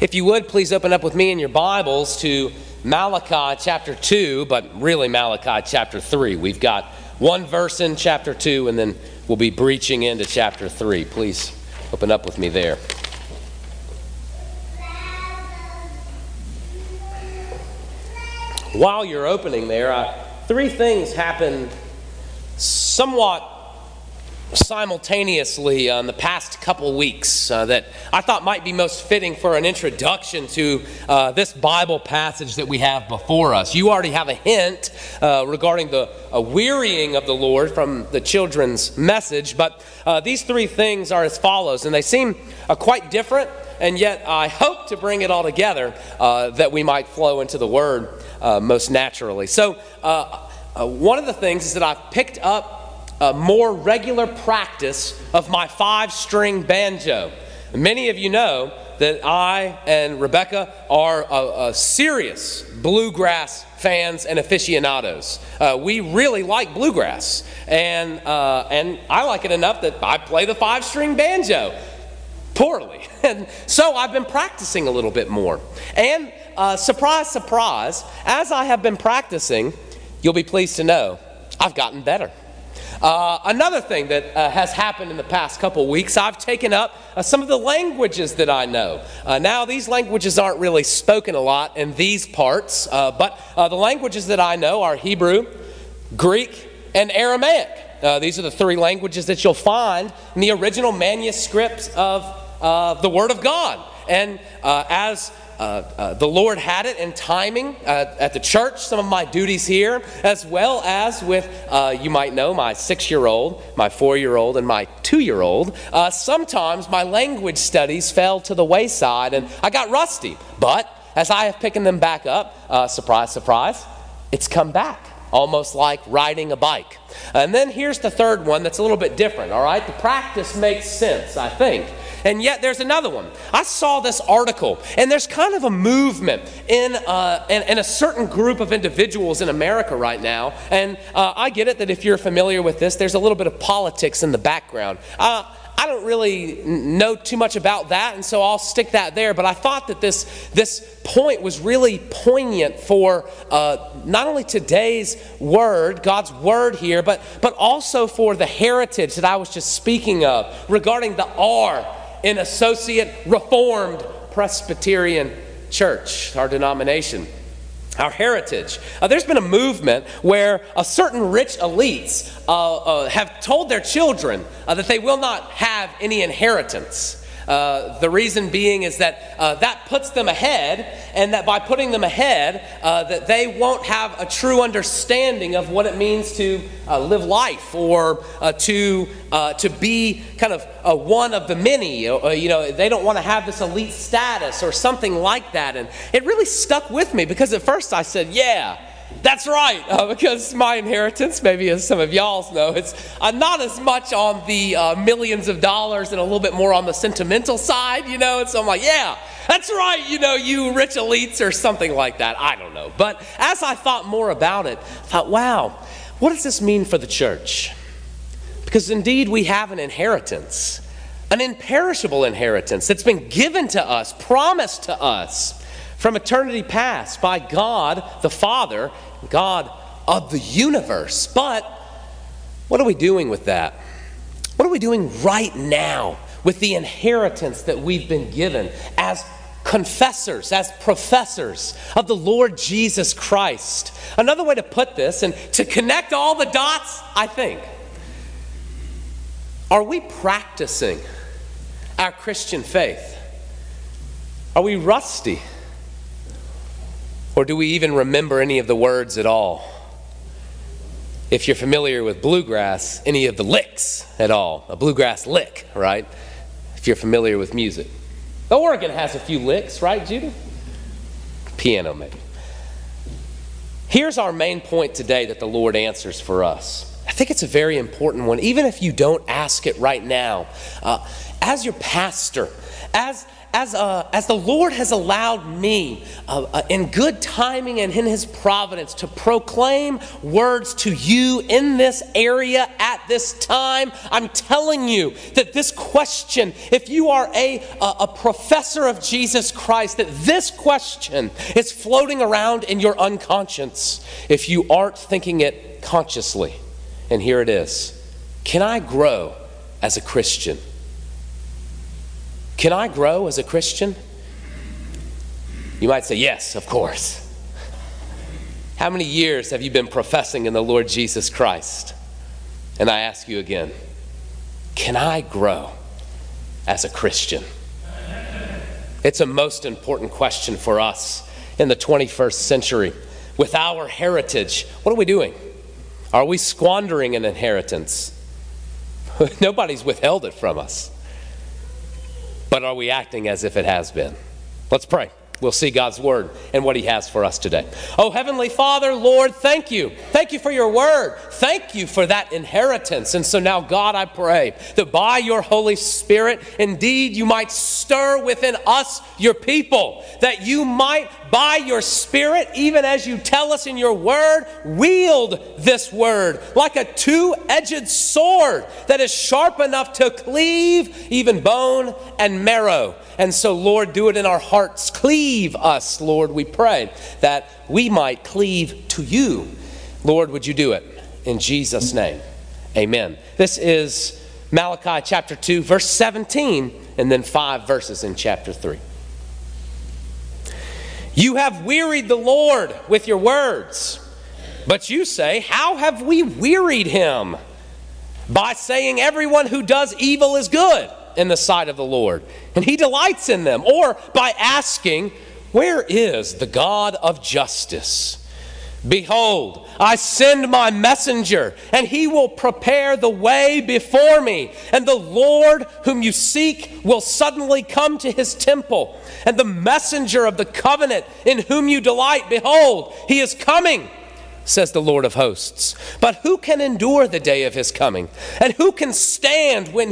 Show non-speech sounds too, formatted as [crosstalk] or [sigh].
If you would, please open up with me in your Bibles to Malachi chapter 2, but really Malachi chapter 3. We've got one verse in chapter 2, and then we'll be breaching into chapter 3. Please open up with me there. While you're opening there, uh, three things happen somewhat simultaneously uh, in the past couple weeks uh, that I thought might be most fitting for an introduction to uh, this Bible passage that we have before us. You already have a hint uh, regarding the wearying of the Lord from the children's message, but uh, these three things are as follows, and they seem uh, quite different, and yet I hope to bring it all together that we might flow into the Word most naturally. So, one of the things is that I've picked up a more regular practice of my five string banjo. Many of you know that I and Rebecca are a, a serious bluegrass fans and aficionados. Uh, we really like bluegrass, and, uh, and I like it enough that I play the five string banjo poorly. [laughs] And so I've been practicing a little bit more. And uh, surprise, surprise, as I have been practicing, you'll be pleased to know I've gotten better. Uh, another thing that uh, has happened in the past couple weeks, I've taken up uh, some of the languages that I know. Uh, now, these languages aren't really spoken a lot in these parts, uh, but uh, the languages that I know are Hebrew, Greek, and Aramaic. these are the three languages that you'll find in the original manuscripts of the Word of God. And as uh, uh, the Lord had it in timing uh, at the church, some of my duties here, as well as with, you might know, my six year old, my four year old, and my two year old. Sometimes my language studies fell to the wayside and I got rusty. But as I have picked them back up, surprise, surprise, it's come back almost like riding a bike. And then here's the third one that's a little bit different, all right? The practice makes sense, I think. And yet there's another one. I saw this article, and there's kind of a movement in, uh, in, in, a certain group of individuals in America right now. And uh, I get it that if you're familiar with this, there's a little bit of politics in the background. Uh, I don't really know too much about that, and so I'll stick that there. But I thought that this, this point was really poignant for uh, not only today's word, God's word here, but, but also for the heritage that I was just speaking of regarding the R in Associate Reformed Presbyterian Church, our denomination our heritage. Uh, there's been a movement where a certain rich elites uh, uh, have told their children uh, that they will not have any inheritance. Uh, the reason being is that uh, that puts them ahead, and that by putting them ahead, uh, that they won't have a true understanding of what it means to uh, live life or uh, to to be kind of one of the many. you know, they don't want to have this elite status or something like that, and it really stuck with me because at first I said, "Yeah." That's right, uh, because my inheritance, maybe as some of y'all know, it's uh, not as much on the uh, millions of dollars and a little bit more on the sentimental side, you know. And so I'm like, yeah, that's right, you know, you rich elites or something like that. I don't know. But as I thought more about it, I thought, wow, what does this mean for the church? Because indeed, we have an inheritance, an imperishable inheritance that's been given to us, promised to us from eternity past by God the Father, God of the universe. But what are we doing with that? What are we doing right now with the inheritance that we've been given as confessors, as professors of the Lord Jesus Christ? Another way to put this, and to connect all the dots, I think, are we practicing our Christian faith? Are we rusty? Or do we even remember any of the words at all? If you're familiar with bluegrass, any of the licks at all. A bluegrass lick, right? If you're familiar with music. The organ has a few licks, right, Judah? Piano, maybe. Here's our main point today that the Lord answers for us. I think it's a very important one, even if you don't ask it right now. Uh, as your pastor, as as, uh, as the Lord has allowed me uh, uh, in good timing and in His providence to proclaim words to you in this area at this time, I'm telling you that this question, if you are a, a, a professor of Jesus Christ, that this question is floating around in your unconscious if you aren't thinking it consciously. And here it is Can I grow as a Christian? Can I grow as a Christian? You might say, Yes, of course. How many years have you been professing in the Lord Jesus Christ? And I ask you again, can I grow as a Christian? It's a most important question for us in the 21st century. With our heritage, what are we doing? Are we squandering an inheritance? [laughs] Nobody's withheld it from us. But are we acting as if it has been? Let's pray. We'll see God's word and what He has for us today. Oh, Heavenly Father, Lord, thank you. Thank you for your word. Thank you for that inheritance. And so now, God, I pray that by your Holy Spirit, indeed, you might stir within us, your people, that you might, by your Spirit, even as you tell us in your word, wield this word like a two edged sword that is sharp enough to cleave even bone and marrow. And so, Lord, do it in our hearts. Cleave us, Lord, we pray, that we might cleave to you. Lord, would you do it? In Jesus' name, amen. This is Malachi chapter 2, verse 17, and then five verses in chapter 3. You have wearied the Lord with your words. But you say, How have we wearied him? By saying, Everyone who does evil is good in the sight of the Lord, and he delights in them. Or by asking, Where is the God of justice? Behold, I send my messenger, and he will prepare the way before me. And the Lord whom you seek will suddenly come to his temple. And the messenger of the covenant in whom you delight, behold, he is coming says the Lord of hosts. But who can endure the day of his coming? And who can stand when